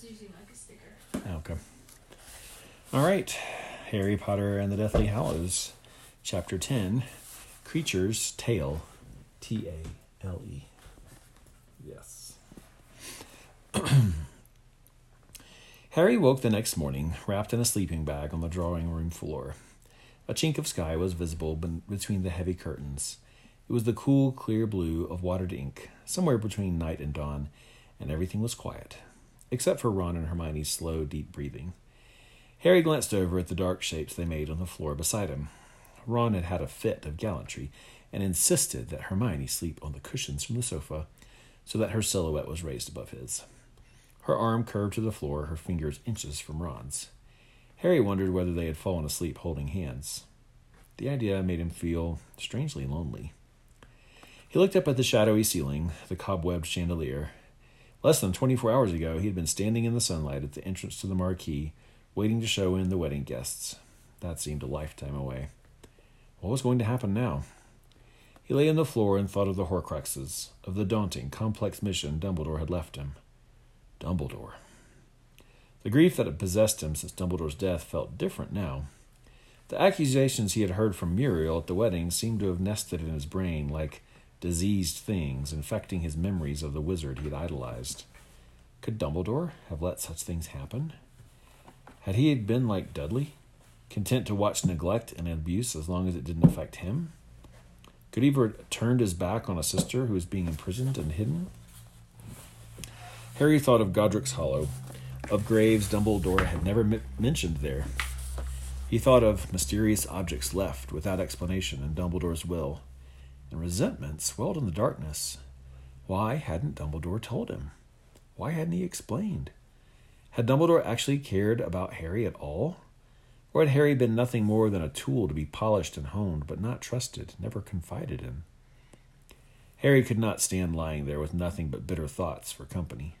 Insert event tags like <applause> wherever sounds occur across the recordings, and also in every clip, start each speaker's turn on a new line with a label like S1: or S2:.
S1: just using like a sticker.
S2: Ah, okay. All right. Harry Potter and the Deathly Hallows, Chapter 10 Kreacher's Tale. T A L E. Yes. <clears throat> Harry woke the next morning, wrapped in a sleeping bag on the drawing room floor. A chink of sky was visible between the heavy curtains. It was the cool, clear blue of watered ink, somewhere between night and dawn, and everything was quiet, except for Ron and Hermione's slow, deep breathing. Harry glanced over at the dark shapes they made on the floor beside him. Ron had had a fit of gallantry and insisted that Hermione sleep on the cushions from the sofa so that her silhouette was raised above his. Her arm curved to the floor, her fingers inches from Ron's. Harry wondered whether they had fallen asleep holding hands. The idea made him feel strangely lonely. He looked up at the shadowy ceiling, the cobwebbed chandelier. Less than 24 hours ago, he had been standing in the sunlight at the entrance to the marquee, waiting to show in the wedding guests. That seemed a lifetime away. What was going to happen now? He lay on the floor and thought of the Horcruxes, of the daunting, complex mission Dumbledore had left him. Dumbledore. The grief that had possessed him since Dumbledore's death felt different now. The accusations he had heard from Muriel at the wedding seemed to have nested in his brain like diseased things, infecting his memories of the wizard he had idolized. Could Dumbledore have let such things happen? Had he been like Dudley, content to watch neglect and abuse as long as it didn't affect him? Could he have turned his back on a sister who was being imprisoned and hidden? Harry thought of Godric's Hollow, of graves Dumbledore had never m- mentioned there. He thought of mysterious objects left without explanation in Dumbledore's will, and resentment swelled in the darkness. Why hadn't Dumbledore told him? Why hadn't he explained? Had Dumbledore actually cared about Harry at all? Or had Harry been nothing more than a tool to be polished and honed, but not trusted, never confided in? Harry could not stand lying there with nothing but bitter thoughts for company.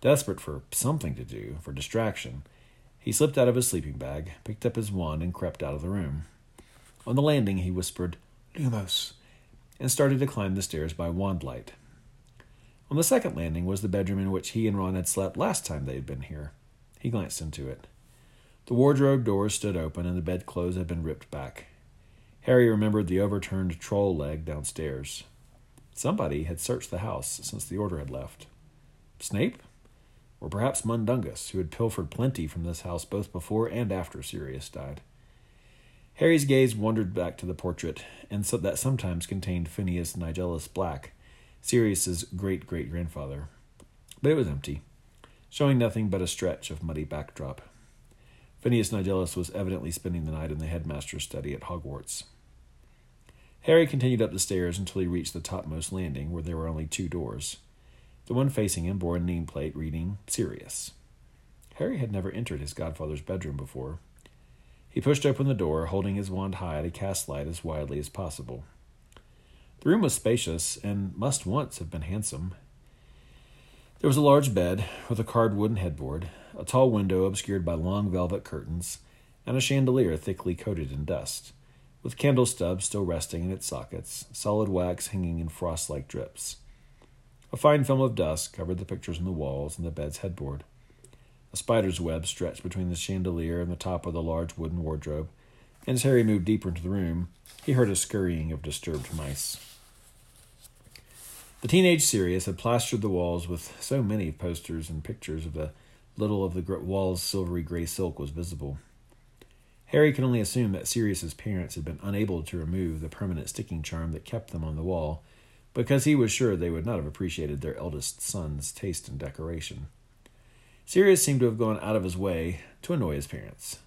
S2: Desperate for something to do, for distraction, he slipped out of his sleeping bag, picked up his wand, and crept out of the room. On the landing, he whispered, Lumos, and started to climb the stairs by wand light. On the second landing was the bedroom in which he and Ron had slept last time they had been here. He glanced into it. The wardrobe doors stood open and the bedclothes had been ripped back. Harry remembered the overturned troll leg downstairs. Somebody had searched the house since the order had left. Snape? Or perhaps Mundungus, who had pilfered plenty from this house both before and after Sirius died. Harry's gaze wandered back to the portrait, and so that sometimes contained Phineas Nigellus Black, Sirius's great great grandfather. But it was empty, showing nothing but a stretch of muddy backdrop. Phineas Nigellus was evidently spending the night in the headmaster's study at Hogwarts. Harry continued up the stairs until he reached the topmost landing, where there were only two doors. The one facing him bore a nameplate reading Sirius. Harry had never entered his godfather's bedroom before. He pushed open the door, holding his wand high to cast light as widely as possible. The room was spacious and must once have been handsome. There was a large bed with a carved wooden headboard, a tall window obscured by long velvet curtains, and a chandelier thickly coated in dust, with candle stubs still resting in its sockets, solid wax hanging in frost like drips. A fine film of dust covered the pictures on the walls and the bed's headboard. A spider's web stretched between the chandelier and the top of the large wooden wardrobe, and as Harry moved deeper into the room, he heard a scurrying of disturbed mice. The teenage Sirius had plastered the walls with so many posters and pictures of the little of the wall's silvery gray silk was visible. Harry could only assume that Sirius's parents had been unable to remove the permanent sticking charm that kept them on the wall, because he was sure they would not have appreciated their eldest son's taste in decoration. Sirius seemed to have gone out of his way to annoy his parents.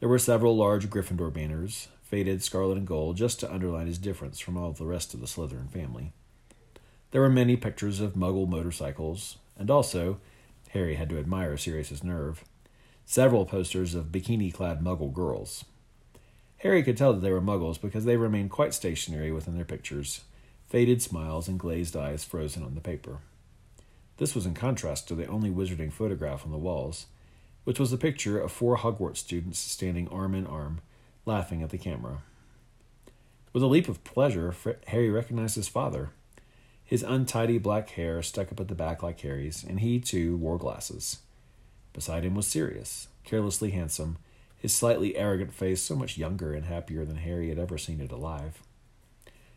S2: There were several large Gryffindor banners, faded scarlet and gold, just to underline his difference from all the rest of the Slytherin family. There were many pictures of Muggle motorcycles, and also, Harry had to admire Sirius's nerve, several posters of bikini-clad Muggle girls. Harry could tell that they were Muggles because they remained quite stationary within their pictures, faded smiles and glazed eyes frozen on the paper. This was in contrast to the only wizarding photograph on the walls, which was a picture of four Hogwarts students standing arm in arm, laughing at the camera. With a leap of pleasure, Harry recognized his father. His untidy black hair stuck up at the back like Harry's, and he, too, wore glasses. Beside him was Sirius, carelessly handsome, his slightly arrogant face so much younger and happier than Harry had ever seen it alive.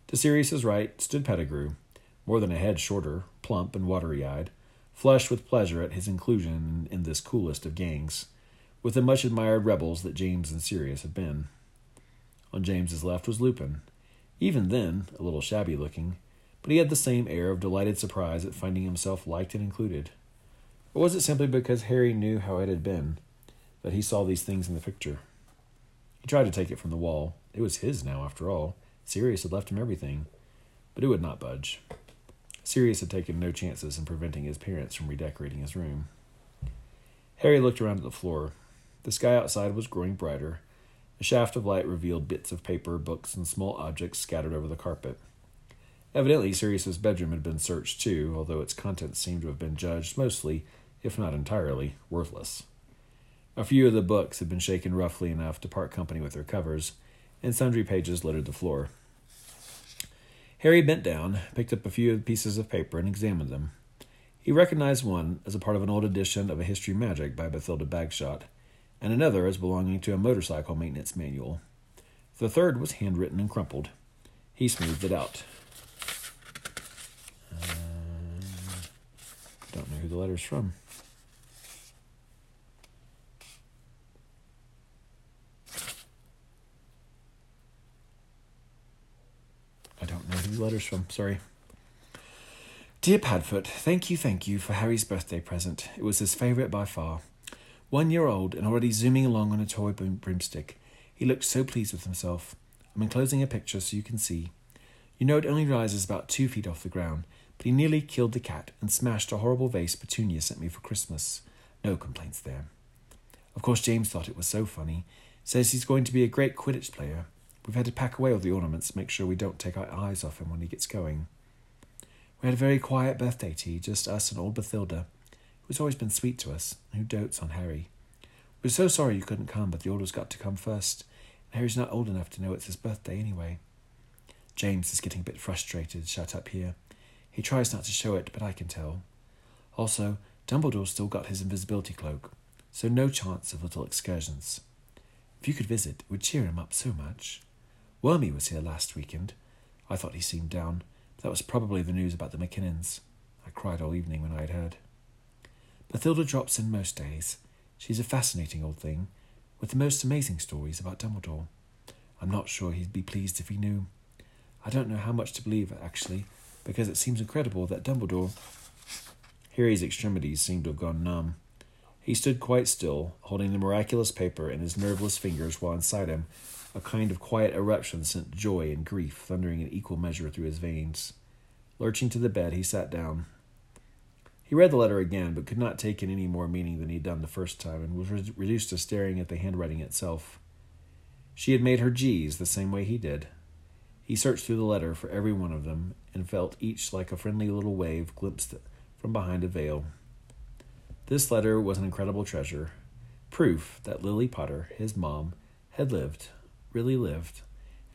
S2: To Sirius's right stood Pettigrew, more than a head shorter, plump and watery eyed, flushed with pleasure at his inclusion in this coolest of gangs, with the much admired rebels that James and Sirius had been. On James's left was Lupin, even then a little shabby looking, but he had the same air of delighted surprise at finding himself liked and included. Or was it simply because Harry knew how it had been that he saw these things in the picture? He tried to take it from the wall. It was his now, after all. Sirius had left him everything, but it would not budge. Sirius had taken no chances in preventing his parents from redecorating his room. Harry looked around at the floor. The sky outside was growing brighter. A shaft of light revealed bits of paper, books, and small objects scattered over the carpet. Evidently, Sirius's bedroom had been searched too, although its contents seemed to have been judged mostly, if not entirely, worthless. A few of the books had been shaken roughly enough to part company with their covers, and sundry pages littered the floor. Harry bent down, picked up a few pieces of paper, and examined them. He recognized one as a part of an old edition of a History of Magic by Bathilda Bagshot, and another as belonging to a motorcycle maintenance manual. The third was handwritten and crumpled. He smoothed it out. Uh, don't know who the letter's from. I don't know who the letter's from, sorry. Dear Padfoot, thank you, thank you for Harry's birthday present. It was his favourite by far. One year old and already zooming along on a toy broomstick. He looked so pleased with himself. I'm enclosing a picture so you can see. You know it only rises about two feet off the ground, but he nearly killed the cat and smashed a horrible vase Petunia sent me for Christmas. No complaints there. Of course, James thought it was so funny. Says he's going to be a great Quidditch player. We've had to pack away all the ornaments make sure we don't take our eyes off him when he gets going. We had a very quiet birthday tea, just us and old Bathilda, who's always been sweet to us, and who dotes on Harry. We're so sorry you couldn't come, but the order's got to come first. Harry's not old enough to know it's his birthday anyway. James is getting a bit frustrated, shut up here. He tries not to show it, but I can tell. Also, Dumbledore's still got his invisibility cloak, so no chance of little excursions. If you could visit, it would cheer him up so much. Wormy was here last weekend. I thought he seemed down, that was probably the news about the McKinnons. I cried all evening when I had heard. Bathilda drops in most days. She's a fascinating old thing, with the most amazing stories about Dumbledore. I'm not sure he'd be pleased if he knew. I don't know how much to believe, actually, because it seems incredible that Dumbledore. Harry's extremities seemed to have gone numb. He stood quite still, holding the miraculous paper in his nerveless fingers, while inside him a kind of quiet eruption sent joy and grief thundering in equal measure through his veins. Lurching to the bed, he sat down. He read the letter again, but could not take in any more meaning than he had done the first time, and was re- reduced to staring at the handwriting itself. She had made her G's the same way he did. He searched through the letter for every one of them, and felt each like a friendly little wave glimpsed from behind a veil. This letter was an incredible treasure, proof that Lily Potter, his mom, had lived, really lived,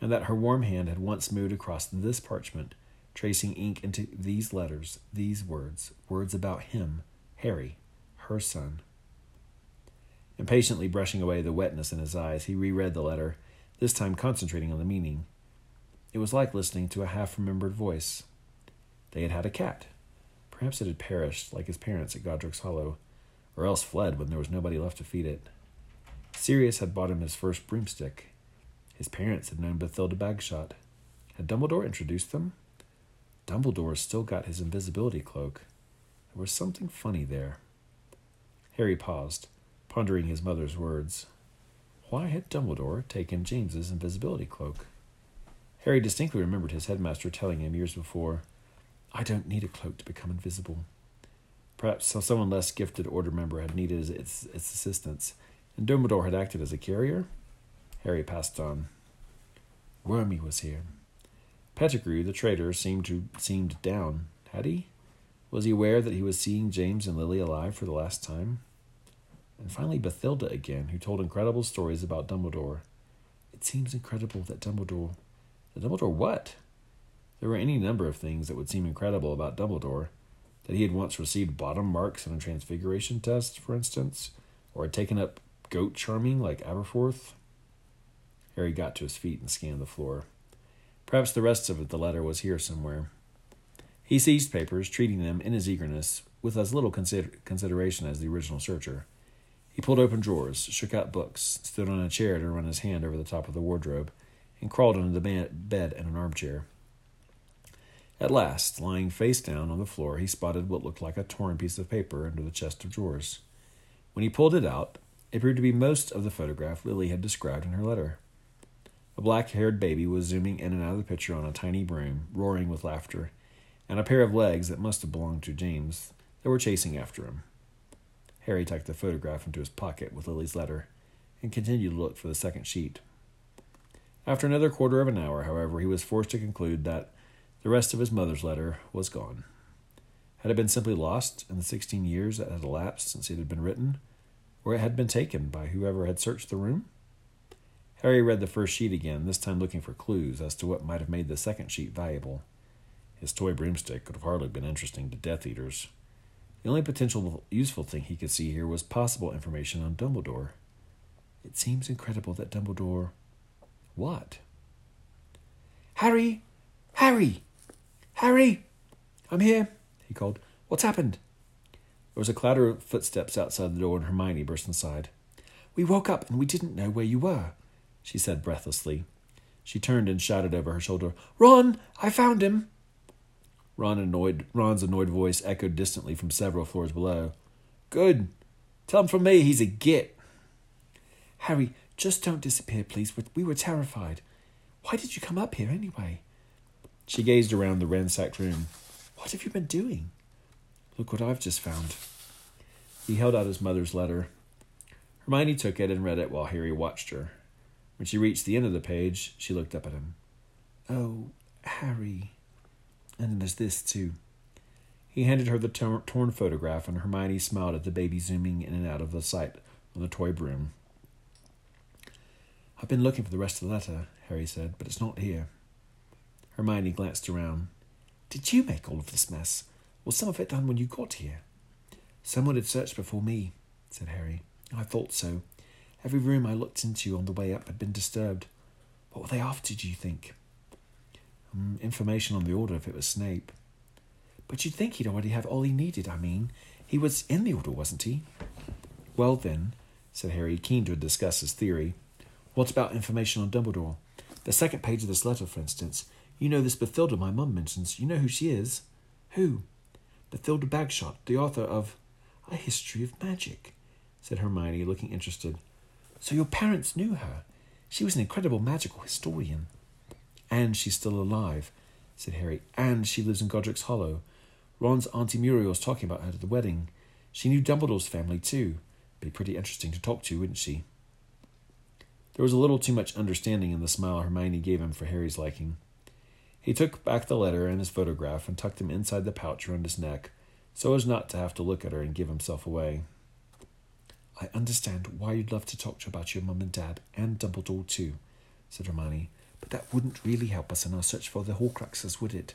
S2: and that her warm hand had once moved across this parchment tracing ink into these letters, these words, words about him, Harry, her son. Impatiently brushing away the wetness in his eyes, he reread the letter, this time concentrating on the meaning. It was like listening to a half remembered voice. They had had a cat. Perhaps it had perished, like his parents at Godric's Hollow, or else fled when there was nobody left to feed it. Sirius had bought him his first broomstick. His parents had known Bathilda Bagshot. Had Dumbledore introduced them? Dumbledore still got his invisibility cloak. There was something funny there. Harry paused, pondering his mother's words. Why had Dumbledore taken James's invisibility cloak? Harry distinctly remembered his headmaster telling him years before, I don't need a cloak to become invisible. Perhaps someone less gifted order member had needed its, its assistance, and Dumbledore had acted as a carrier? Harry passed on. Wormy was here. Pettigrew, the traitor, seemed to seemed down. Had he? Was he aware that he was seeing James and Lily alive for the last time? And finally, Bathilda again, who told incredible stories about Dumbledore. It seems incredible that Dumbledore. That Dumbledore what? There were any number of things that would seem incredible about Dumbledore, that he had once received bottom marks on a transfiguration test, for instance, or had taken up goat charming like Aberforth? Harry got to his feet and scanned the floor. Perhaps the rest of the letter was here somewhere. He seized papers, treating them, in his eagerness, with as little consider- consideration as the original searcher. He pulled open drawers, shook out books, stood on a chair to run his hand over the top of the wardrobe, and crawled under the bed in an armchair. At last, lying face down on the floor, he spotted what looked like a torn piece of paper under the chest of drawers. When he pulled it out, it proved to be most of the photograph Lily had described in her letter. A black haired baby was zooming in and out of the picture on a tiny broom, roaring with laughter, and a pair of legs that must have belonged to James that were chasing after him. Harry tucked the photograph into his pocket with Lily's letter and continued to look for the second sheet. After another quarter of an hour, however, he was forced to conclude that the rest of his mother's letter was gone. Had it been simply lost in the sixteen years that had elapsed since it had been written, or it had been taken by whoever had searched the room? Harry read the first sheet again, this time looking for clues as to what might have made the second sheet valuable. His toy broomstick could have hardly been interesting to Death Eaters. The only potential useful thing he could see here was possible information on Dumbledore. It seems incredible that Dumbledore. What? Harry! Harry! Harry! I'm here, he called. What's happened? There was a clatter of footsteps outside the door, and Hermione burst inside. We woke up and we didn't know where you were she said breathlessly. She turned and shouted over her shoulder, Ron, I found him. Ron annoyed, Ron's annoyed voice echoed distantly from several floors below. Good. Tell him from me he's a git. Harry, just don't disappear, please. We were terrified. Why did you come up here anyway? She gazed around the ransacked room. What have you been doing? Look what I've just found. He held out his mother's letter. Hermione took it and read it while Harry watched her. When she reached the end of the page, she looked up at him. Oh, Harry. And then there's this, too. He handed her the torn photograph, and Hermione smiled at the baby zooming in and out of the sight on the toy broom. I've been looking for the rest of the letter, Harry said, but it's not here. Hermione glanced around. Did you make all of this mess? Was some of it done when you got here? Someone had searched before me, said Harry. I thought so. Every room I looked into on the way up had been disturbed. What were they after, do you think? Um, information on the order if it was Snape. But you'd think he'd already have all he needed, I mean. He was in the order, wasn't he? Well, then, said Harry, keen to discuss his theory. What about information on Dumbledore? The second page of this letter, for instance. You know this Bathilda my mum mentions. You know who she is? Who? Bathilda Bagshot, the author of A History of Magic, said Hermione, looking interested. So your parents knew her. She was an incredible magical historian. And she's still alive, said Harry. And she lives in Godric's Hollow. Ron's Auntie Muriel was talking about her at the wedding. She knew Dumbledore's family, too. Be pretty interesting to talk to, wouldn't she? There was a little too much understanding in the smile Hermione gave him for Harry's liking. He took back the letter and his photograph and tucked them inside the pouch around his neck, so as not to have to look at her and give himself away. I understand why you'd love to talk to about your mum and dad, and Dumbledore too, said Hermione, but that wouldn't really help us in our search for the Horcruxes, would it?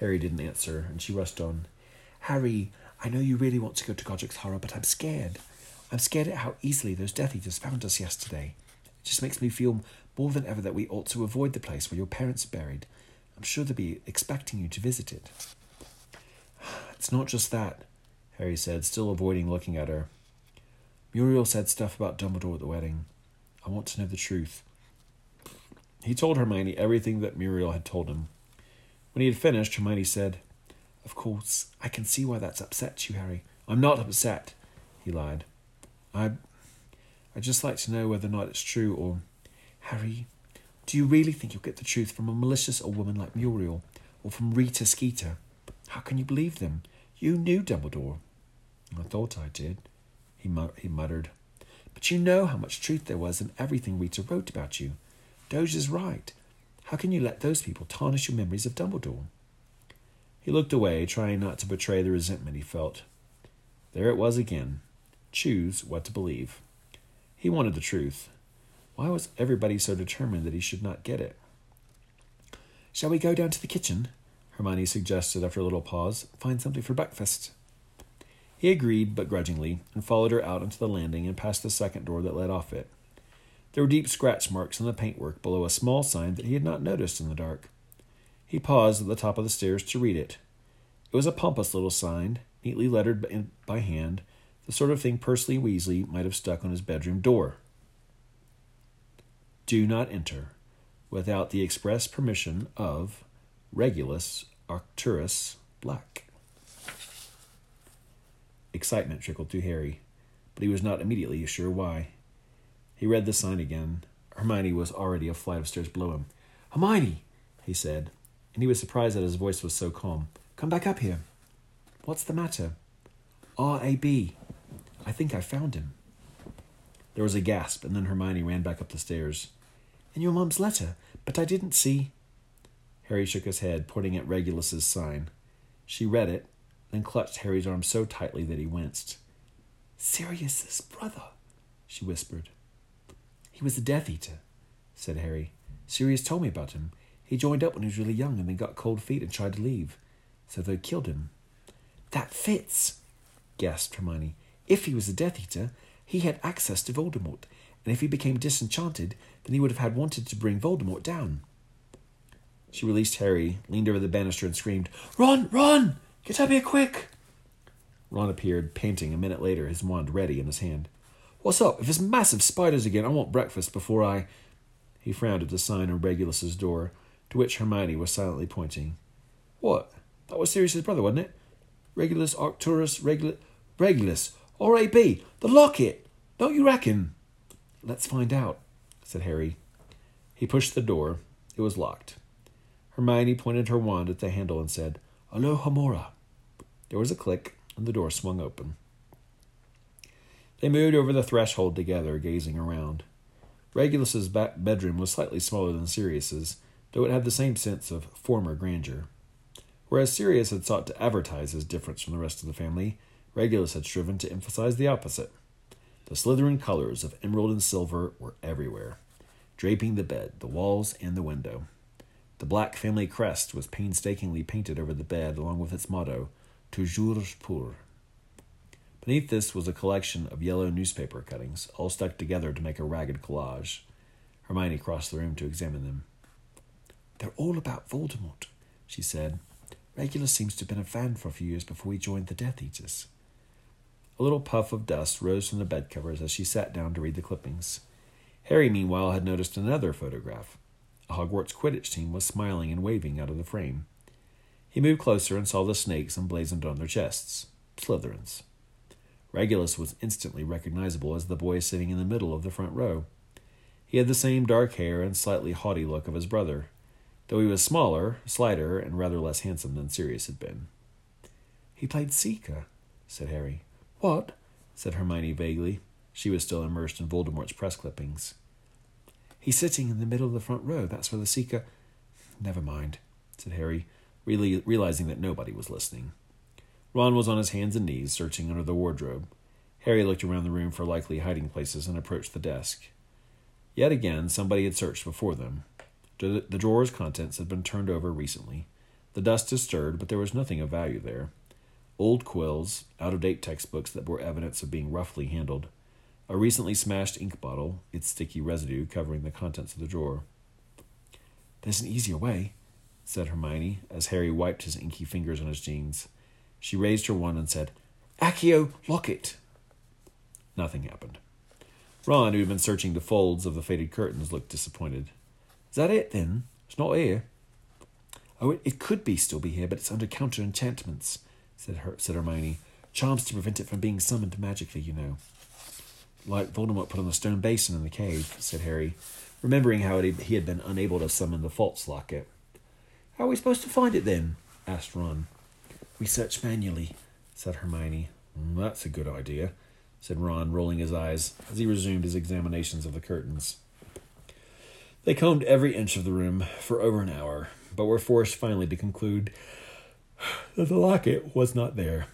S2: Harry didn't answer, and she rushed on. Harry, I know you really want to go to Godric's Hollow, but I'm scared. I'm scared at how easily those Death Eaters found us yesterday. It just makes me feel more than ever that we ought to avoid the place where your parents are buried. I'm sure they'll be expecting you to visit it. <sighs> It's not just that, Harry said, still avoiding looking at her. Muriel said stuff about Dumbledore at the wedding. I want to know the truth. He told Hermione everything that Muriel had told him. When he had finished, Hermione said, Of course, I can see why that's upset you, Harry. I'm not upset, he lied. I I'd just like to know whether or not it's true or Harry, do you really think you'll get the truth from a malicious old woman like Muriel or from Rita Skeeter? How can you believe them? You knew Dumbledore. I thought I did he, he muttered. But you know how much truth there was in everything Rita wrote about you. Doge is right. How can you let those people tarnish your memories of Dumbledore? He looked away, trying not to betray the resentment he felt. There it was again. Choose what to believe. He wanted the truth. Why was everybody so determined that he should not get it? Shall we go down to the kitchen? Hermione suggested after a little pause. Find something for breakfast. He agreed, but grudgingly, and followed her out onto the landing and past the second door that led off it. There were deep scratch marks on the paintwork below a small sign that he had not noticed in the dark. He paused at the top of the stairs to read it. It was a pompous little sign, neatly lettered by hand, the sort of thing Percy Weasley might have stuck on his bedroom door. Do not enter without the express permission of Regulus Arcturus Black. Excitement trickled through Harry, but he was not immediately sure why. He read the sign again. Hermione was already a flight of stairs below him. Hermione, he said, and he was surprised that his voice was so calm. Come back up here. What's the matter? R A B. I think I found him. There was a gasp, and then Hermione ran back up the stairs. In your mum's letter, but I didn't see. Harry shook his head, pointing at Regulus's sign. She read it, then clutched Harry's arm so tightly that he winced. Sirius's brother, she whispered. He was a Death Eater, said Harry. Sirius told me about him. He joined up when he was really young and then got cold feet and tried to leave. So they killed him. That fits, gasped Hermione. If he was a Death Eater, he had access to Voldemort, and if he became disenchanted, then he would have had wanted to bring Voldemort down. She released Harry, leaned over the banister, and screamed, Run, Ron! Get up here quick! Ron appeared, panting, a minute later, his wand ready in his hand. What's up? If it's massive spiders again, I want breakfast before I. He frowned at the sign on Regulus's door, to which Hermione was silently pointing. What? That was Sirius's brother, wasn't it? Regulus Arcturus Regulus. Regulus! R.A.B. The locket! Don't you reckon? Let's find out, said Harry. He pushed the door. It was locked. Hermione pointed her wand at the handle and said, Alohomora. There was a click, and the door swung open. They moved over the threshold together, gazing around. Regulus's back bedroom was slightly smaller than Sirius's, though it had the same sense of former grandeur. Whereas Sirius had sought to advertise his difference from the rest of the family, Regulus had striven to emphasize the opposite. The Slytherin colors of emerald and silver were everywhere, draping the bed, the walls, and the window. The black family crest was painstakingly painted over the bed, along with its motto, Toujours Pur. Beneath this was a collection of yellow newspaper cuttings, all stuck together to make a ragged collage. Hermione crossed the room to examine them. They're all about Voldemort, she said. Regulus seems to have been a fan for a few years before he joined the Death Eaters. A little puff of dust rose from the bed covers as she sat down to read the clippings. Harry, meanwhile, had noticed another photograph. A Hogwarts Quidditch team was smiling and waving out of the frame. He moved closer and saw the snakes emblazoned on their chests Slytherins. Regulus was instantly recognizable as the boy sitting in the middle of the front row. He had the same dark hair and slightly haughty look of his brother, though he was smaller, slighter, and rather less handsome than Sirius had been. He played Seeker, said Harry. What? said Hermione vaguely. She was still immersed in Voldemort's press clippings. He's sitting in the middle of the front row. That's where the seeker. Never mind, said Harry, really realizing that nobody was listening. Ron was on his hands and knees, searching under the wardrobe. Harry looked around the room for likely hiding places and approached the desk. Yet again, somebody had searched before them. The drawer's contents had been turned over recently. The dust had stirred, but there was nothing of value there old quills, out of date textbooks that bore evidence of being roughly handled, a recently smashed ink bottle, its sticky residue covering the contents of the drawer. There's an easier way, said Hermione, as Harry wiped his inky fingers on his jeans. She raised her wand and said, Accio, locket. Nothing happened. Ron, who had been searching the folds of the faded curtains, looked disappointed. Is that it, then? It's not here. Oh, it, it could be still be here, but it's under counter enchantments said, Her- said Hermione. Charms to prevent it from being summoned magically, you know. Like Voldemort put on the stone basin in the cave, said Harry, remembering how he had been unable to summon the false locket. How are we supposed to find it then? asked Ron. We search manually, said Hermione. Mm, that's a good idea, said Ron, rolling his eyes as he resumed his examinations of the curtains. They combed every inch of the room for over an hour, but were forced finally to conclude that the locket was not there.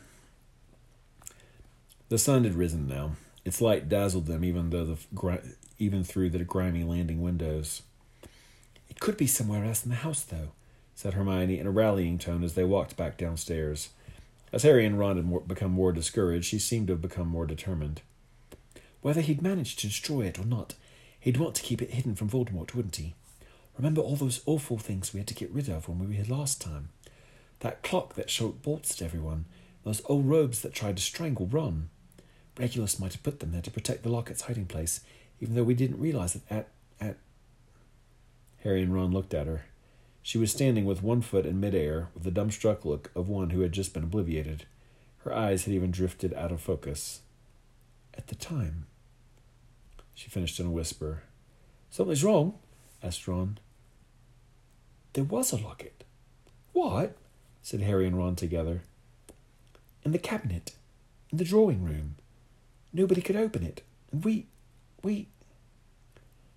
S2: The sun had risen now. Its light dazzled them even though the even through the grimy landing windows. It could be somewhere else in the house, though, said Hermione in a rallying tone as they walked back downstairs. As Harry and Ron had more, become more discouraged, she seemed to have become more determined.
S1: Whether he'd manage to destroy it or not, he'd want to keep it hidden from Voldemort, wouldn't he? Remember all those awful things we had to get rid of when we were here last time? That clock that shot bolts at everyone, those old robes that tried to strangle Ron. Regulus might have put them there to protect the locket's hiding place, even though we didn't realize it at at
S2: Harry and Ron looked at her. She was standing with one foot in midair, with the dumbstruck look of one who had just been obliviated. Her eyes had even drifted out of focus.
S1: At the time,
S2: she finished in a whisper.
S1: Something's wrong? asked Ron. There was a locket.
S2: What? said Harry and Ron together.
S1: In the cabinet, in the drawing room. Nobody could open it, we. we.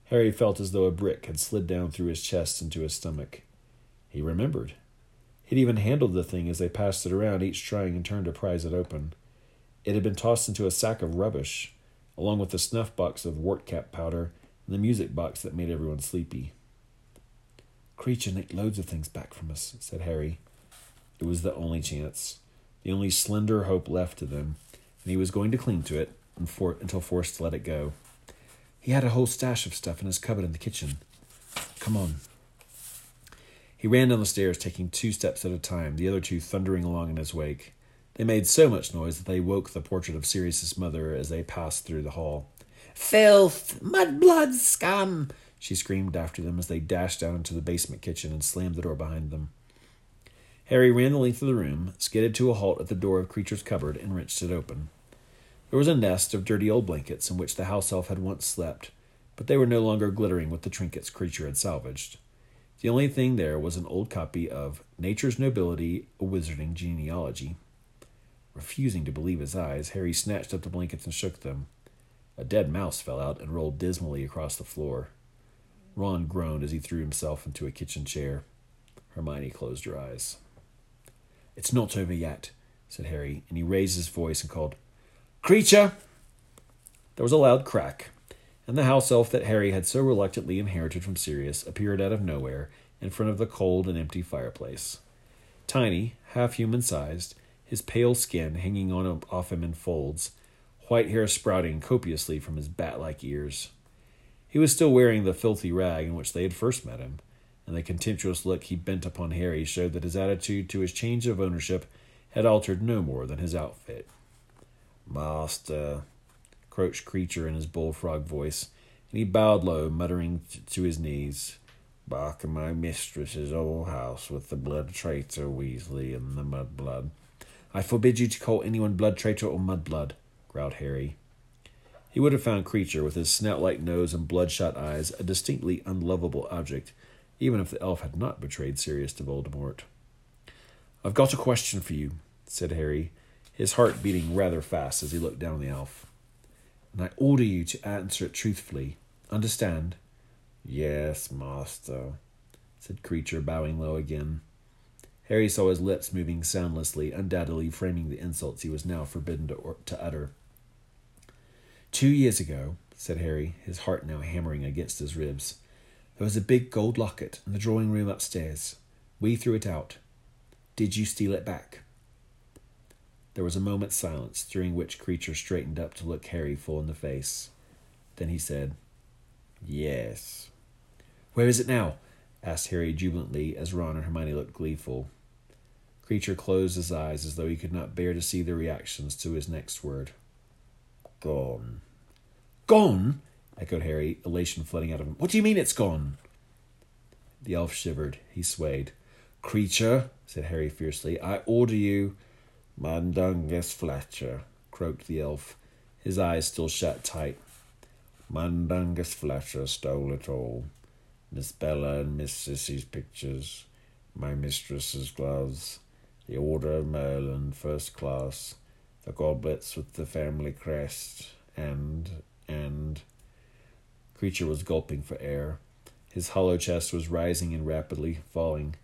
S2: Harry felt as though a brick had slid down through his chest into his stomach. He remembered. He'd even handled the thing as they passed it around, each trying in turn to prise it open. It had been tossed into a sack of rubbish, along with the snuff box of wartcap powder and the music box that made everyone sleepy.
S1: Kreacher nicked loads of things back from us, said Harry.
S2: It was the only chance, the only slender hope left to them, and he was going to cling to it until forced to let it go.
S1: He had a whole stash of stuff in his cupboard in the kitchen. Come on.
S2: He ran down the stairs, taking two steps at a time, the other two thundering along in his wake. They made so much noise that they woke the portrait of Sirius's mother as they passed through the hall.
S3: Filth! Mudblood scum!
S2: She screamed after them as they dashed down into the basement kitchen and slammed the door behind them. Harry ran the length of the room, skidded to a halt at the door of Kreacher's cupboard, and wrenched it open. There was a nest of dirty old blankets in which the house elf had once slept, but they were no longer glittering with the trinkets Kreacher had salvaged. The only thing there was an old copy of Nature's Nobility, a Wizarding Genealogy. Refusing to believe his eyes, Harry snatched up the blankets and shook them. A dead mouse fell out and rolled dismally across the floor. Ron groaned as he threw himself into a kitchen chair. Hermione closed her eyes.
S1: It's not over yet, said Harry, and he raised his voice and called,
S2: Kreacher! There was a loud crack, and the house elf that Harry had so reluctantly inherited from Sirius appeared out of nowhere in front of the cold and empty fireplace. Tiny, half human sized, his pale skin hanging on off him in folds, white hair sprouting copiously from his bat like ears. He was still wearing the filthy rag in which they had first met him, and the contemptuous look he bent upon Harry showed that his attitude to his change of ownership had altered no more than his outfit. Master, croaked Kreacher in his bullfrog voice, and he bowed low, muttering to his knees, Back in my mistress's old house with the blood traitor Weasley and the mudblood.
S1: I forbid you to call anyone blood traitor or mudblood, growled Harry.
S2: He would have found Kreacher, with his snout like nose and bloodshot eyes, a distinctly unlovable object, even if the elf had not betrayed Sirius to Voldemort.
S1: I've got a question for you, said Harry,
S2: his heart beating rather fast as he looked down on the elf.
S1: And I order you to answer it truthfully. Understand?
S2: Yes, master, said Kreacher, bowing low again. Harry saw his lips moving soundlessly, undoubtedly framing the insults he was now forbidden to, or- to utter.
S1: Two years ago, said Harry, his heart now hammering against his ribs, there was a big gold locket in the drawing room upstairs. We threw it out. Did you steal it back?
S2: There was a moment's silence, during which Kreacher straightened up to look Harry full in the face. Then he said, Yes.
S1: Where is it now?
S2: asked Harry jubilantly as Ron and Hermione looked gleeful. Kreacher closed his eyes as though he could not bear to see their reactions to his next word. Gone.
S1: Gone? echoed Harry, elation flooding out of him. What do you mean it's gone?
S2: The elf shivered. He swayed. Kreacher, said Harry fiercely, I order you. Mundungus Fletcher, croaked the elf, his eyes still shut tight. Mundungus Fletcher stole it all. Miss Bella and Miss Cissy's pictures, my mistress's gloves, the Order of Merlin first class, the goblets with the family crest, and, and. Kreacher was gulping for air. His hollow chest was rising and rapidly falling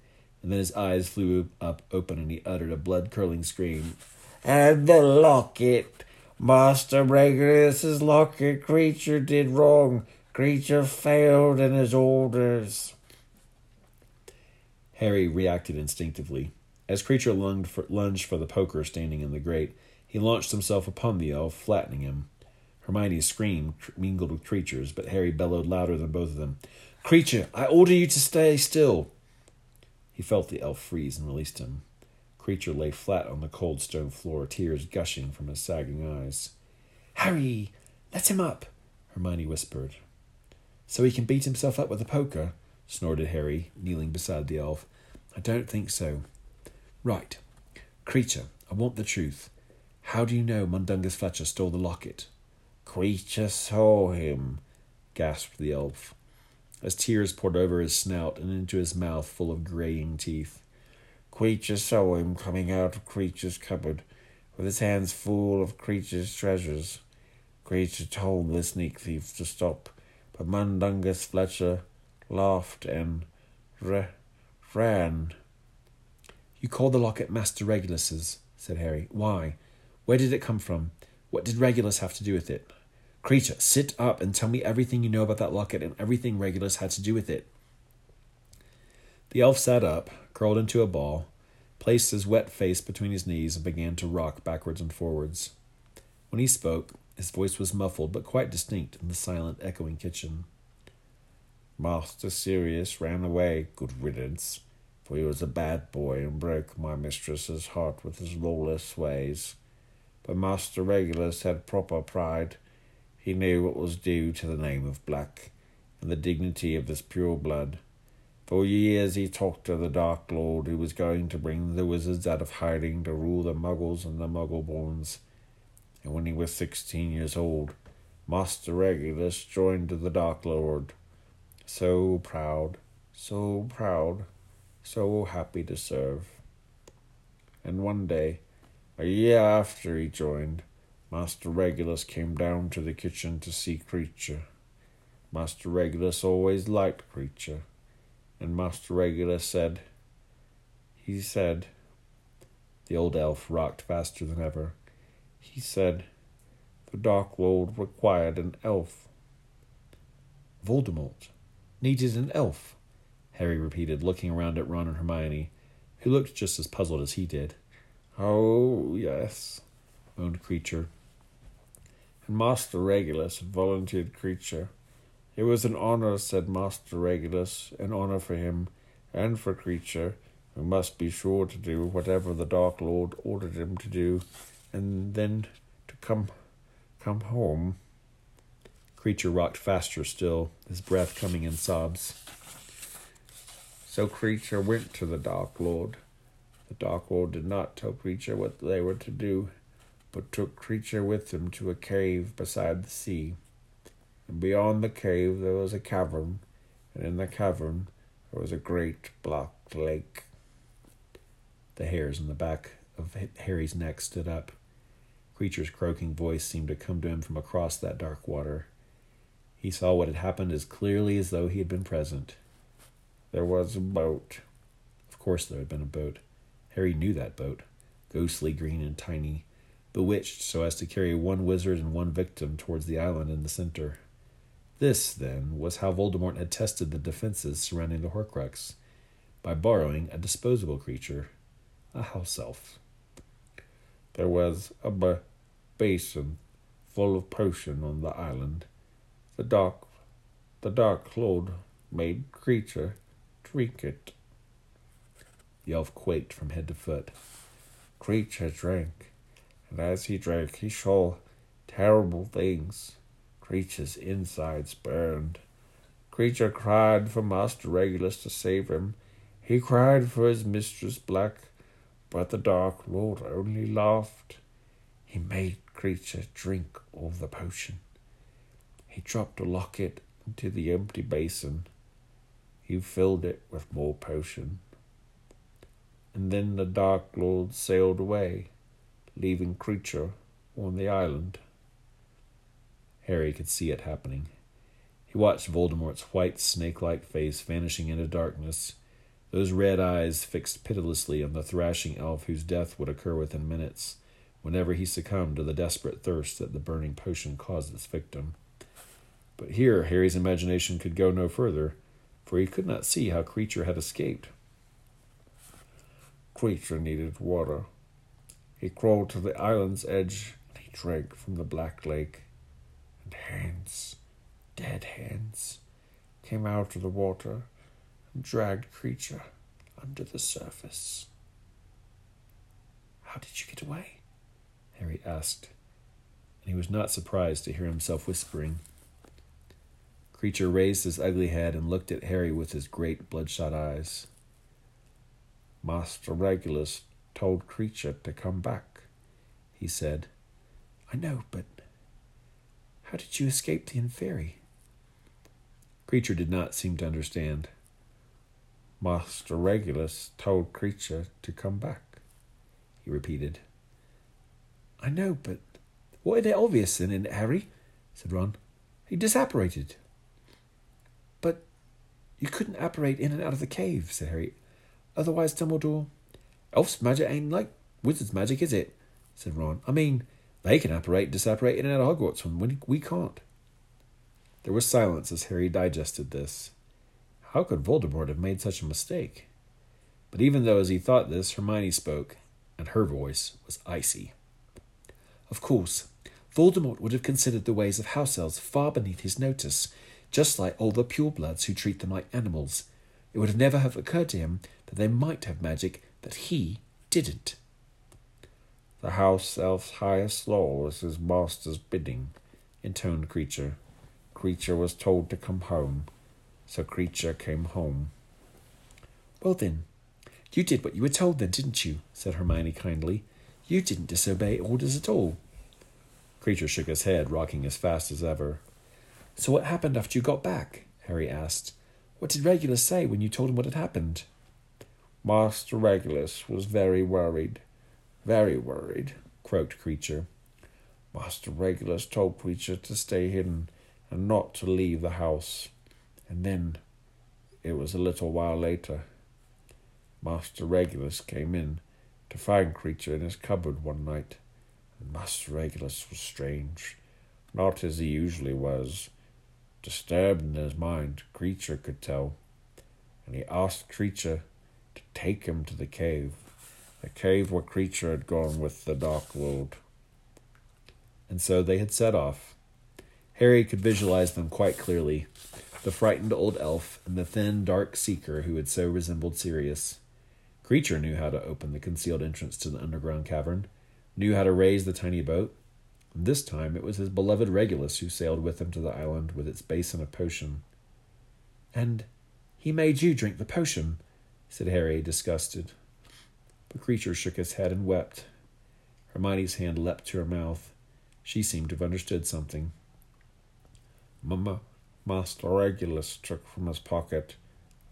S2: and then his eyes flew up open and he uttered a blood curdling scream. And the locket! Master Regulus's locket Kreacher did wrong. Kreacher failed in his orders.
S4: Harry reacted instinctively. As Kreacher lunged for, lunged for the poker standing in the grate, he launched himself upon the elf, flattening him. Hermione's scream mingled with Kreacher's, but Harry bellowed louder than both of them. Kreacher, I order you to stay still. He felt the elf freeze and released him. Kreacher lay flat on the cold stone floor, tears gushing from his sagging eyes.
S5: Harry, let him up, Hermione whispered.
S4: So he can beat himself up with a poker? snorted Harry, kneeling beside the elf.
S5: I don't think so. Right. Kreacher, I want the truth. How do you know Mundungus Fletcher stole the locket?
S2: Kreacher saw him,
S4: gasped the elf, as tears poured over his snout and into his mouth full of graying teeth.
S2: Kreacher saw him coming out of Kreacher's cupboard with his hands full of Kreacher's treasures. Kreacher told the sneak thief to stop, but Mundungus Fletcher laughed and ra- ran.
S5: You call the locket Master Regulus's, said Harry. Why? Where did it come from? What did Regulus have to do with it? Kreacher, sit up and tell me everything you know about that locket and everything Regulus had to do with it.
S4: The elf sat up, curled into a ball, placed his wet face between his knees, and began to rock backwards and forwards. When he spoke, his voice was muffled but quite distinct in the silent, echoing kitchen.
S2: Master Sirius ran away, good riddance, for he was a bad boy and broke my mistress's heart with his lawless ways. But Master Regulus had proper pride. He knew what was due to the name of Black and the dignity of this pure blood. For years he talked to the Dark Lord who was going to bring the wizards out of hiding to rule the Muggles and the Muggleborns. And when he was sixteen years old, Master Regulus joined the Dark Lord. So proud, so proud, so happy to serve. And one day, a year after he joined, Master Regulus came down to the kitchen to see Kreacher. Master Regulus always liked Kreacher, and Master Regulus said, He said, the old elf rocked faster than ever. He said, The Dark Lord required an elf.
S5: Voldemort needed an elf, Harry repeated, looking around at Ron and Hermione, who looked just as puzzled as he did.
S2: Oh, yes, moaned Kreacher. Master Regulus volunteered Kreacher. It was an honor, said Master Regulus, an honor for him and for Kreacher, who must be sure to do whatever the Dark Lord ordered him to do, and then to come come home.
S4: Kreacher rocked faster still, his breath coming in sobs.
S2: So Kreacher went to the Dark Lord. The Dark Lord did not tell Kreacher what they were to do, but took Kreacher with him to a cave beside the sea and beyond the cave there was a cavern, and in the cavern there was a great black lake.
S4: The hairs on the back of Harry's neck stood up. Kreacher's croaking voice seemed to come to him from across that dark water. He saw what had happened as clearly as though he had been present.
S2: There was a boat.
S4: Of course, there had been a boat. Harry knew that boat, ghostly green and tiny, bewitched so as to carry one wizard and one victim towards the island in the center. This, then, was how Voldemort had tested the defenses surrounding the Horcrux by borrowing a disposable creature, a house elf.
S2: There was a basin full of potion on the island. The dark, the dark lord made Kreacher drink it.
S4: The elf quaked from head to foot.
S2: Kreacher drank, and as he drank, he saw terrible things. Kreacher's insides burned. Kreacher cried for Master Regulus to save him. He cried for his mistress Black, but the Dark Lord only laughed. He made Kreacher drink all the potion. He dropped a locket into the empty basin. He filled it with more potion. And then the Dark Lord sailed away, leaving Kreacher on the island.
S4: Harry could see it happening. He watched Voldemort's white, snake like face vanishing into darkness, those red eyes fixed pitilessly on the thrashing elf whose death would occur within minutes, whenever he succumbed to the desperate thirst that the burning potion caused its victim. But here Harry's imagination could go no further, for he could not see how Kreacher had escaped.
S6: Kreacher needed water. He crawled to the island's edge and he drank from the black lake. And hands, dead hands, came out of the water and dragged Kreacher under the surface.
S1: How did you get away?
S2: Harry asked, and he was not surprised to hear himself whispering. Kreacher raised his ugly head and looked at Harry with his great bloodshot eyes.
S6: Master Regulus told Kreacher to come back, he said.
S1: I know, but how did you escape the Inferi?
S2: Kreacher did not seem to understand.
S6: Master Regulus told Kreacher to come back, he repeated.
S1: I know, but what is it obvious in it, Harry? said Ron. He disapparated. But you couldn't apparate in and out of the cave, said Harry. Otherwise, Dumbledore. Elf's magic ain't like wizard's magic, is it? said Ron. I mean, they can apparate and disapparate in and out of Hogwarts when we can't.
S2: There was silence as Harry digested this. How could Voldemort have made such a mistake? But even though as he thought this, Hermione spoke, and her voice was icy.
S1: Of course, Voldemort would have considered the ways of house elves far beneath his notice, just like all the purebloods who treat them like animals. It would have never have occurred to him that they might have magic that he didn't.
S6: The house elf's highest law was his master's bidding, intoned Kreacher. Kreacher was told to come home, so Kreacher came home.
S1: Well then, you did what you were told then, didn't you? said Hermione kindly. You didn't disobey orders at all.
S2: Kreacher shook his head, rocking as fast as ever.
S1: So what happened after you got back? Harry asked. What did Regulus say when you told him what had happened?
S6: Master Regulus was very worried. Very worried, croaked Kreacher. Master Regulus told Kreacher to stay hidden and not to leave the house. And then, it was a little while later, Master Regulus came in to find Kreacher in his cupboard one night. And Master Regulus was strange, not as he usually was. Disturbed in his mind, Kreacher could tell. And he asked to take him to the cave, the cave where Kreacher had gone with the Dark Lord.
S2: And so they had set off. Harry could visualize them quite clearly the frightened old elf and the thin, dark seeker who had so resembled Sirius. Kreacher knew how to open the concealed entrance to the underground cavern, knew how to raise the tiny boat. And this time it was his beloved Regulus who sailed with him to the island with its basin of potion.
S1: And he made you drink the potion, said Harry, disgusted.
S2: But Kreacher shook his head and wept. Hermione's hand leapt to her mouth. She seemed to have understood something.
S6: Mamma, Master Regulus took from his pocket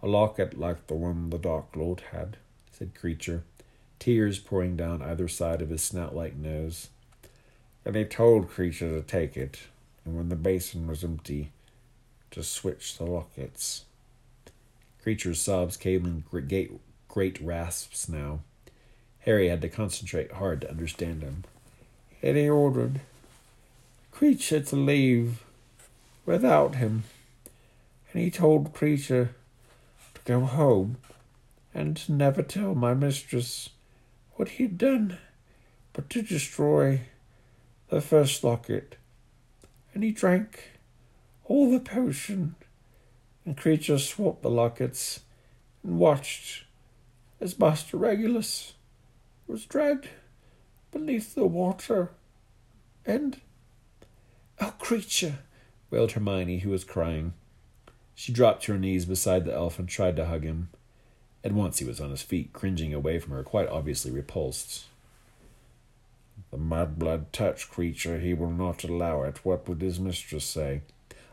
S6: a locket like the one the Dark Lord had
S2: said Kreacher, tears pouring down either side of his snout like nose.
S6: And he told Kreacher to take it, and when the basin was empty, to switch the lockets.
S2: Kreacher's sobs came in great, great rasps now. Harry had to concentrate hard to understand him.
S6: And he ordered Kreacher to leave without him. And he told Kreacher to go home and never tell my mistress what he had done, but to destroy the first locket. And he drank all the potion, and Kreacher swapped the lockets and watched as Master Regulus was dragged beneath the water. And,
S1: oh, Kreacher, wailed Hermione, who was crying.
S2: She dropped to her knees beside the elf and tried to hug him. At once he was on his feet, cringing away from her, quite obviously repulsed.
S6: The mudblood touch Kreacher, he will not allow it. What would his mistress say?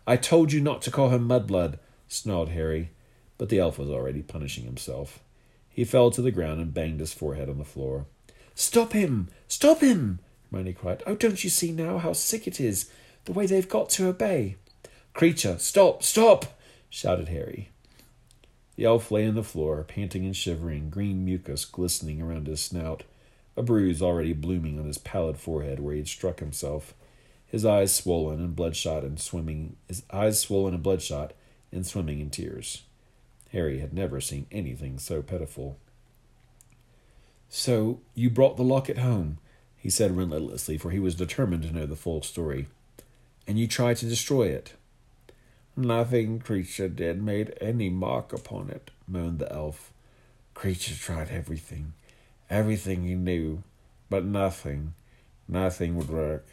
S2: I told you not to call him mudblood, snarled Harry, but the elf was already punishing himself. He fell to the ground and banged his forehead on the floor.
S1: Stop him! Stop him! Hermione cried. Oh, don't you see now how sick it is, the way they've got to obey?
S2: Kreacher, stop, stop! shouted Harry. The elf lay on the floor, panting and shivering, green mucus glistening around his snout, a bruise already blooming on his pallid forehead where he had struck himself, his eyes swollen and bloodshot and swimming his eyes swollen and bloodshot and swimming in tears. Harry had never seen anything so pitiful. So you brought the locket home, he said relentlessly, for he was determined to know the full story. And you tried to destroy it.
S6: Nothing Kreacher did made any mark upon it, moaned the elf. Kreacher tried everything, everything he knew, but nothing, nothing would work.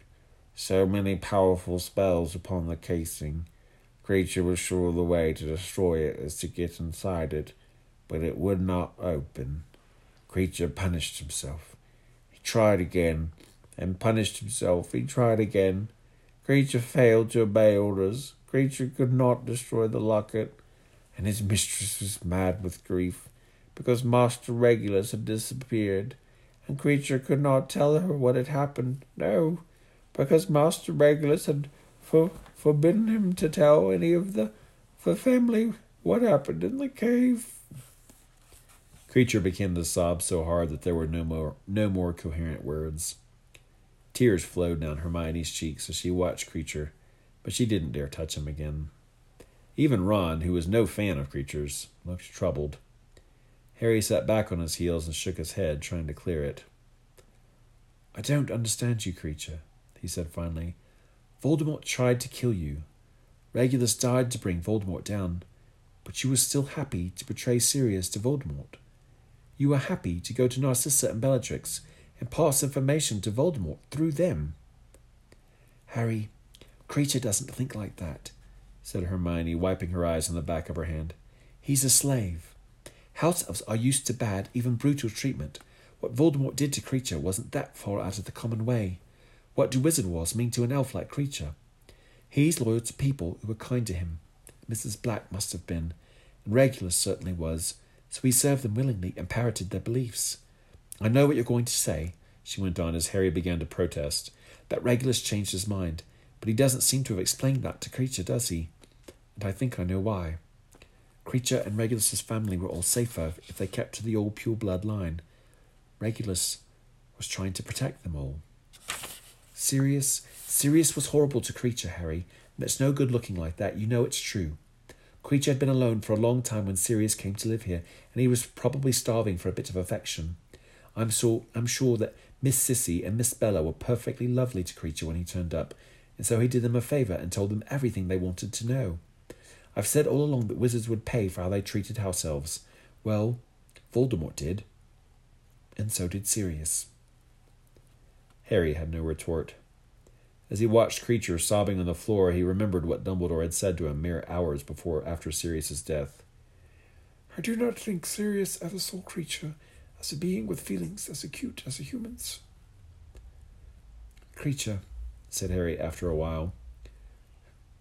S6: So many powerful spells upon the casing. Kreacher was sure the way to destroy it is to get inside it, but it would not open. Kreacher punished himself. He tried again, and punished himself. He tried again. Kreacher failed to obey orders. Kreacher could not destroy the locket, and his mistress was mad with grief because Master Regulus had disappeared, and Kreacher could not tell her what had happened. No, because Master Regulus had for, forbidden him to tell any of the, the family what happened in the cave.
S2: Kreacher began to sob so hard that there were no more no more coherent words. Tears flowed down Hermione's cheeks as she watched Kreacher, but she didn't dare touch him again. Even Ron, who was no fan of Kreacher's, looked troubled. Harry sat back on his heels and shook his head, trying to clear it. I don't understand you, Kreacher, he said finally. Voldemort tried to kill you. Regulus died to bring Voldemort down, but you were still happy to betray Sirius to Voldemort. You were happy to go to Narcissa and Bellatrix and pass information to Voldemort through them. Harry, Kreacher doesn't think like that, said Hermione, wiping her eyes on the back of her hand. He's a slave. House elves are used to bad, even brutal treatment. What Voldemort did to Kreacher wasn't that far out of the common way. What do wizard wars mean to an elf like Kreacher? He's loyal to people who are kind to him. Mrs. Black must have been, and Regulus certainly was, so he served them willingly and parroted their beliefs. I know what you're going to say, she went on as Harry began to protest, that Regulus changed his mind, but he doesn't seem to have explained that to Kreacher, does he? And I think I know why. Kreacher and Regulus's family were all safer if they kept to the old pure blood line. Regulus was trying to protect them all. Sirius, Sirius was horrible to Kreacher, Harry, it's no good looking like that. You know it's true. Kreacher had been alone for a long time when Sirius came to live here, and he was probably starving for a bit of affection. I'm so I'm sure that Miss Cissy and Miss Bella were perfectly lovely to Kreacher when he turned up, and so he did them a favour and told them everything they wanted to know. I've said all along that wizards would pay for how they treated house elves. Well, Voldemort did. And so did Sirius. Harry had no retort. As he watched Kreacher sobbing on the floor, he remembered what Dumbledore had said to him mere hours before after Sirius's death.
S1: I do not think Sirius as a soul Kreacher, as a being with feelings as acute as a human's.
S2: Kreacher, said Harry after a while,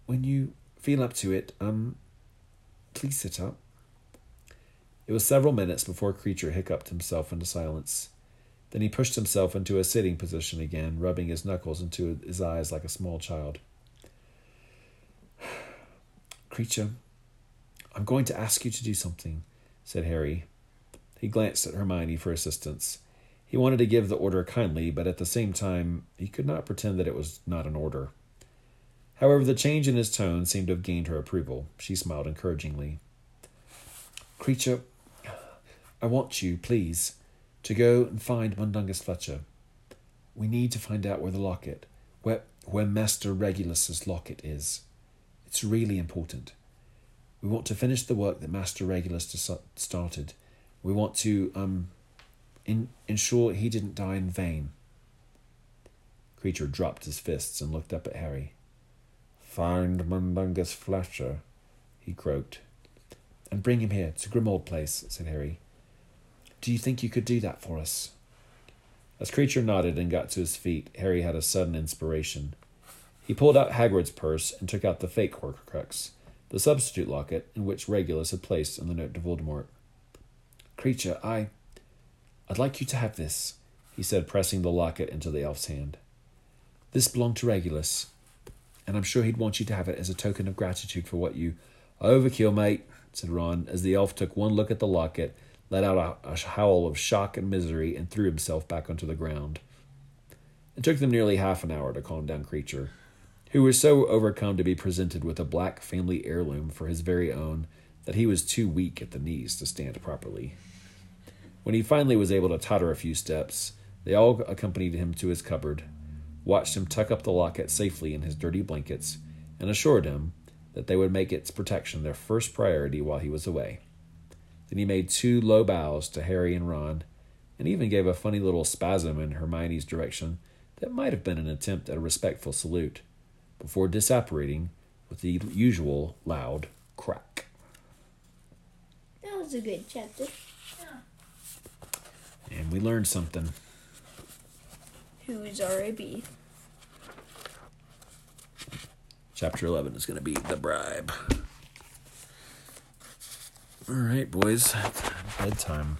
S2: when you feel up to it, um, please sit up. It was several minutes before Kreacher hiccuped himself into silence. Then he pushed himself into a sitting position again, rubbing his knuckles into his eyes like a small child. <sighs> Kreacher, I'm going to ask you to do something, said Harry. He glanced at Hermione for assistance. He wanted to give the order kindly, but at the same time, he could not pretend that it was not an order. However, the change in his tone seemed to have gained her approval. She smiled encouragingly. Kreacher, I want you, please, to go and find Mundungus Fletcher. We need to find out where the locket, where, where Master Regulus's locket is. It's really important. We want to finish the work that Master Regulus started. We want to um, in, ensure he didn't die in vain. Kreacher dropped his fists and looked up at Harry.
S6: Find Mundungus Fletcher, he croaked.
S2: And bring him here to Grimmauld Place, said Harry. Do you think you could do that for us? As Kreacher nodded and got to his feet, Harry had a sudden inspiration. He pulled out Hagrid's purse and took out the fake Horcrux, the substitute locket in which Regulus had placed in the note to Voldemort. Kreacher, I. I'd like you to have this, he said, pressing the locket into the elf's hand. This belonged to Regulus, and I'm sure he'd want you to have it as a token of gratitude for what you. Overkill, mate, said Ron, as the elf took one look at the locket let out a, a howl of shock and misery, and threw himself back onto the ground. It took them nearly half an hour to calm down Kreacher, who was so overcome to be presented with a black family heirloom for his very own that he was too weak at the knees to stand properly. When he finally was able to totter a few steps, they all accompanied him to his cupboard, watched him tuck up the locket safely in his dirty blankets, and assured him that they would make its protection their first priority while he was away. Then he made two low bows to Harry and Ron, and even gave a funny little spasm in Hermione's direction that might have been an attempt at a respectful salute, before disapparating with the usual loud crack.
S7: That was a good chapter.
S2: And we learned something.
S7: Who is R.A.B.?
S2: Chapter 11 is going to be The Bribe. All right, boys. Bedtime.